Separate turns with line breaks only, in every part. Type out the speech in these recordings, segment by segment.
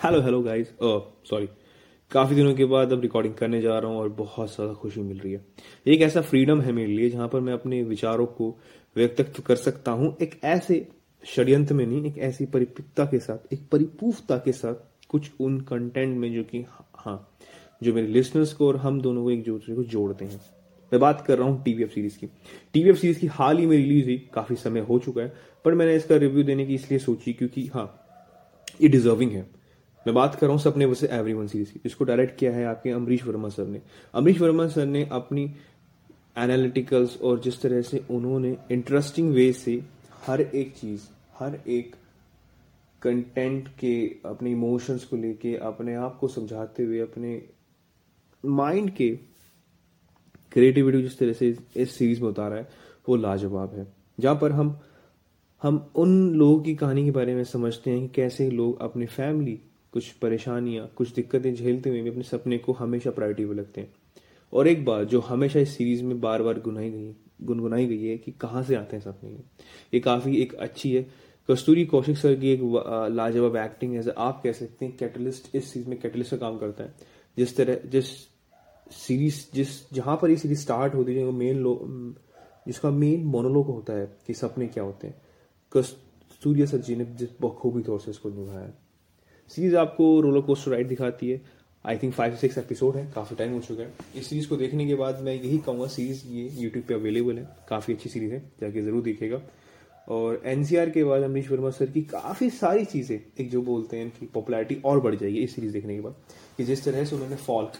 Hello hello guys sorry काफ़ी दिनों के बाद अब रिकॉर्डिंग करने जा रहा हूँ और बहुत ज़्यादा खुशी मिल रही है। एक ऐसा फ्रीडम है मेरे लिए जहाँ पर मैं अपने विचारों को व्यक्त कर सकता हूँ। एक ऐसे षड्यंत्र में नहीं, एक ऐसी परिपक्ता के साथ, एक परिपूर्वता के साथ कुछ उन कंटेंट में जो कि हाँ जो मेरे लिसनर्स को और हम दोनों को एक दूसरे को जोड़ते हैं। मैं बात कर रहा हूँ टीवी सीरीज़ की। टीवी एफ़ सीरीज़ की हाल ही में रिलीज़ हुई, काफ़ी समय हो चुका है, पर मैंने इसका रिव्यू देने की इसलिए सोची क्योंकि हाँ ये डिजर्विंग है। मैं बात कर रहा हूँ सपने वैसे एवरी वन सीरीज़ की, जिसको डायरेक्ट किया है आपके अमरीश वर्मा सर ने। अमरीश वर्मा सर ने अपनी एनालिटिकल्स और जिस तरह से उन्होंने इंटरेस्टिंग वे से हर एक चीज़, हर एक कंटेंट के, अपने इमोशंस को लेके, अपने आप को समझाते हुए, अपने माइंड के क्रिएटिविटी जिस तरह से इस सीरीज़ में उतारा है, वो लाजवाब है। जहाँ पर हम हम उन लोगों की कहानी के बारे में समझते हैं कि कैसे लोग अपने फैमिली कुछ परेशानियाँ, कुछ दिक्कतें झेलते हुए भी अपने सपने को हमेशा प्रायोरिटी में लगते हैं। और एक बात जो हमेशा इस सीरीज़ में बार बार गुनाई गई, गुनगुनाई गई है कि कहाँ से आते हैं सपने? ये काफ़ी एक अच्छी है। कस्तूरी कौशिक सर की एक लाजवाब एक्टिंग है। आप कह सकते हैं कैटलिस्ट इस सीरीज़ में कैटलिस्ट का काम करता है। जिस तरह, जिस सीरीज़ जिस, जहाँ पर ये सीरीज़ स्टार्ट होती है मेन लो, जिसका मेन मोनोलॉग होता है कि सपने क्या होते हैं। कस्तूरिया सर जी ने जिस बखूबी तौर से इसको निभाया। सीरीज़ आपको रोलर कोस्टर राइड दिखाती है। I think five six episode है, काफ़ी टाइम हो चुका है। इस सीरीज़ को देखने के बाद मैं यही कहूँगा सीरीज़ ये यूट्यूब पे अवेलेबल है। काफ़ी अच्छी सीरीज़ है, जाके ज़रूर देखेगा और एनसीआर के बाद अमरीश वर्मा सर की काफ़ी सारी चीज़ें, एक जो बोलते हैं इनकी पॉपुलैरिटी और बढ़ जाएगी इस सीरीज़ देखने के बाद। कि जिस तरह से उन्होंने फॉल्क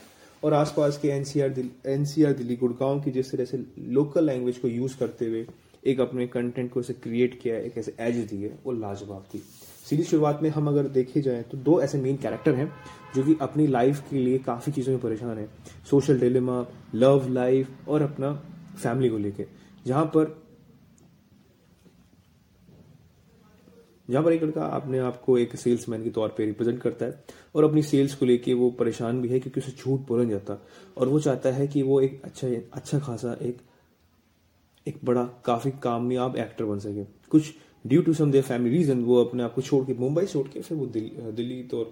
और आसपास के एनसीआर एनसीआर दिल्ली गुड़गांव की जिस तरह से लोकल लैंग्वेज को यूज़ करते हुए एक अपने कंटेंट को ऐसे क्रिएट किया एक ऐसे एज दी है, वो लाजवाब थी। सीरीज़ शुरुआत में हम अगर देखे जाए तो दो ऐसे मेन कैरेक्टर हैं, जो कि अपनी लाइफ के लिए काफ़ी चीज़ों में परेशान है। सोशल डिलेमा लव लाइफ और अपना फैमिली को लेके। जहाँ पर जहाँ पर एक लड़का अपने आप को एक सेल्समैन के तौर पे रिप्रेजेंट करता है और अपनी सेल्स को लेके वो परेशान भी है क्योंकि उसे झूठ बोला जाता। और वो चाहता है कि वो एक अच्छा अच्छा खासा एक एक बड़ा, काफ़ी कामयाब एक्टर बन सके। कुछ due to some their family reason वो अपने आप को छोड़ के, मुंबई छोड़ के फिर वो दिल्ली दिल्ली तो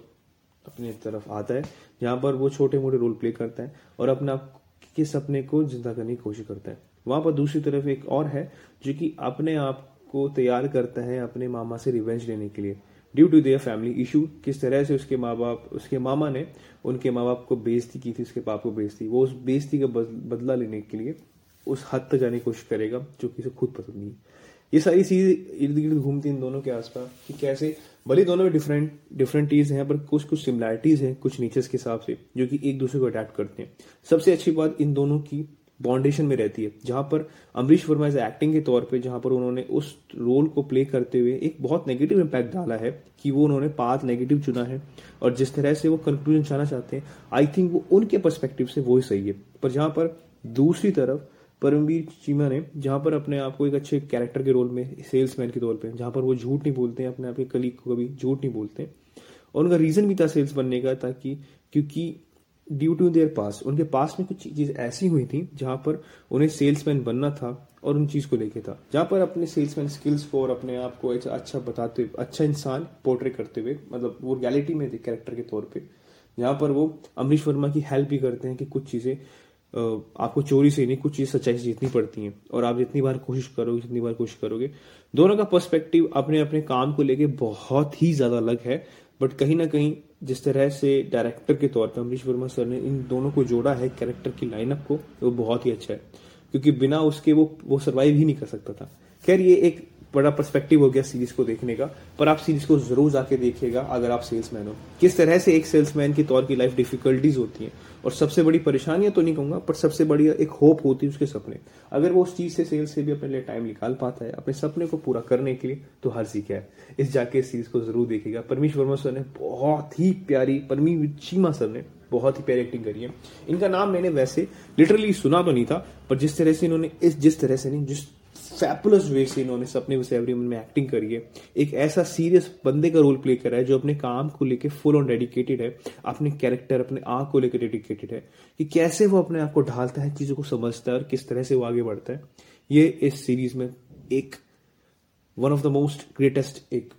अपने तरफ़ आता है। जहाँ पर वो छोटे मोटे रोल प्ले करता है और अपने आप के सपने को ज़िंदा करने की कोशिश करता है। वहाँ पर दूसरी तरफ़ एक और है जो कि अपने आप को तैयार करता है अपने मामा से रिवेंज लेने के लिए। Due to their family issue किस तरह से उसके माँ बाप उसके मामा ने उनके माँ बाप को बेइज्जती की थी, उसके पाप को बेइज्जती, वो उस बेइज्जती का बदला लेने के लिए उस हद तक जाने की कोशिश करेगा, जो कि उसे खुद पसंद नहीं ये सारी चीज़ इर्द गिर्द घूमती इन दोनों के आसपास, कि कैसे, भले दोनों में डिफरेंट डिफरेंट चीज़ हैं, पर कुछ कुछ सिमिलैरिटीज हैं, कुछ नेचर्स के हिसाब से, जो कि एक दूसरे को अडेप्ट करते हैं। सबसे अच्छी बात इन दोनों की बाउंडेशन में रहती है, जहाँ पर अमरीश वर्मा एज एक्टिंग के तौर पे, जहाँ पर उन्होंने उस रोल को प्ले करते हुए एक बहुत नेगेटिव इम्पैक्ट डाला है, कि वो उन्होंने पाथ नेगेटिव चुना है, और जिस तरह से वो कंक्लूजन चाहना चाहते हैं आई थिंक वो उनके परस्पेक्टिव से वो ही सही है। पर जहाँ पर दूसरी तरफ़ परमवीर चीमा ने, जहाँ पर अपने आप को एक अच्छे कैरेक्टर के रोल में सेल्समैन के तौर पे, जहाँ पर वो झूठ नहीं बोलते हैं अपने आप के कलीग को कभी झूठ नहीं बोलते, और उनका रीजन भी था सेल्स बनने का, ताकि, क्योंकि ड्यू टू देयर पास उनके पास में कुछ चीज़ ऐसी हुई थी, जहाँ पर उन्हें सेल्समैन बनना था और उन चीज़ को लेके था, जहाँ पर अपने सेल्समैन स्किल्स को और अपने आप को अच्छा बताते हुए अच्छा इंसान पोर्ट्रेट करते हुए मतलब वो रियलिटी में थे कैरेक्टर के तौर पर जहाँ पर वो अमरीश वर्मा की हेल्प भी करते हैं कि कुछ चीज़ें आपको चोरी से नहीं, कुछ चीज़ सच्चाई से जीतनी पड़ती है। और आप जितनी बार कोशिश करोगे, जितनी बार कोशिश करोगे, दोनों का पर्सपेक्टिव अपने अपने काम को लेके बहुत ही ज़्यादा अलग है। बट कहीं ना कहीं, जिस तरह से डायरेक्टर के तौर पर अमरीश वर्मा सर ने इन दोनों को जोड़ा है कैरेक्टर की लाइनअप को, वो बहुत ही अच्छा है। क्योंकि बिना उसके वो वो सर्वाइव ही नहीं कर सकता था। खैर, ये एक बड़ा पर्सपेक्टिव हो गया सीरीज़ को देखने का, पर आप सीरीज़ को ज़रूर जाके देखिएगा अगर आप सेल्समैन हो। किस तरह से एक सेल्समैन के तौर की लाइफ डिफिकल्टीज होती हैं, और सबसे बड़ी परेशानियाँ तो नहीं कहूँगा, पर सबसे बड़ी एक होप होती है उसके सपने। अगर वो उस चीज़ से सेल्स से भी अपने लिए टाइम निकाल पाता है, अपने सपने को पूरा करने के लिए तो हर सीखा है? इस जाके इस सीरीज़ को ज़रूर देखेगा परमीश वर्मा सर ने बहुत ही प्यारी परमी चीमा सर ने बहुत ही प्यारी एक्टिंग करी है। इनका नाम मैंने वैसे लिटरली सुना तो नहीं था, पर जिस तरह से इन्होंने इस, जिस तरह से नहीं, जिस फैपुलस वे से इन्होंने सपने विस एवरीवन में एक्टिंग करी है। एक ऐसा सीरियस बंदे का रोल प्ले करा है जो अपने काम को लेके फुल ऑन डेडिकेटेड है। अपने कैरेक्टर अपने आँख को लेकर डेडिकेटेड है। कि कैसे वो अपने आप को ढालता है, चीज़ों को समझता है और किस तरह से वो आगे बढ़ता है। ये इस सीरीज़ में एक one of the most greatest एक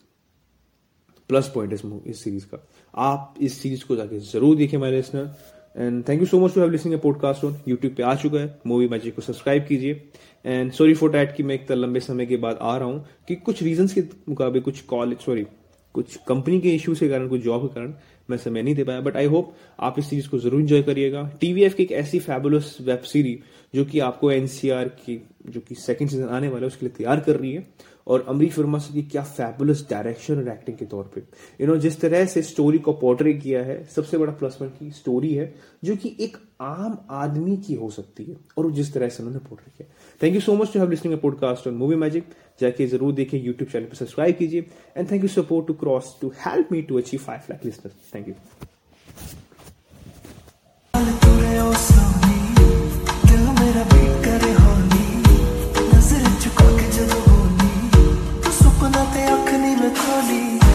प्लस पॉइंट इस सीरीज़ का। आप इस सीरीज़ को जाके ज़रूर देखिए my listener and thank you so much to have listening podcast on YouTube पे आ चुका है। मूवी मैजिक को सब्सक्राइब कीजिए। एंड सॉरी फॉर डैट कि मैं एक लंबे समय के बाद आ रहा हूँ कि कुछ रीजंस के मुकाबले, कुछ कॉलेज सॉरी कुछ कंपनी के इश्यूज़ के कारण, कुछ जॉब के कारण मैं समय नहीं दे पाया। बट आई होप आप इस सीरीज़ को ज़रूर इंजॉय करिएगा। टीवीएफ की एक ऐसी फैबुलस वेब सीरीज़ जो कि आपको एनसीआर की, जो कि सेकंड सीज़न आने वाला है, उसके लिए तैयार कर रही है। और अमरीश वर्मा से की क्या फैबुलस डायरेक्शन और एक्टिंग के तौर पे। यू नो जिस तरह से स्टोरी को पोर्ट्रे किया है, सबसे बड़ा प्लस पॉइंट की स्टोरी है, जो कि एक आम आदमी की हो सकती है, और जिस तरह से उन्होंने पोर्ट्रे किया। Thank you so much to have listening podcast on Movie Magic जाके ज़रूर देखिए यूट्यूब चैनल पर सब्सक्राइब कीजिए and thank you support to cross to help me to achieve five lakh listener thank you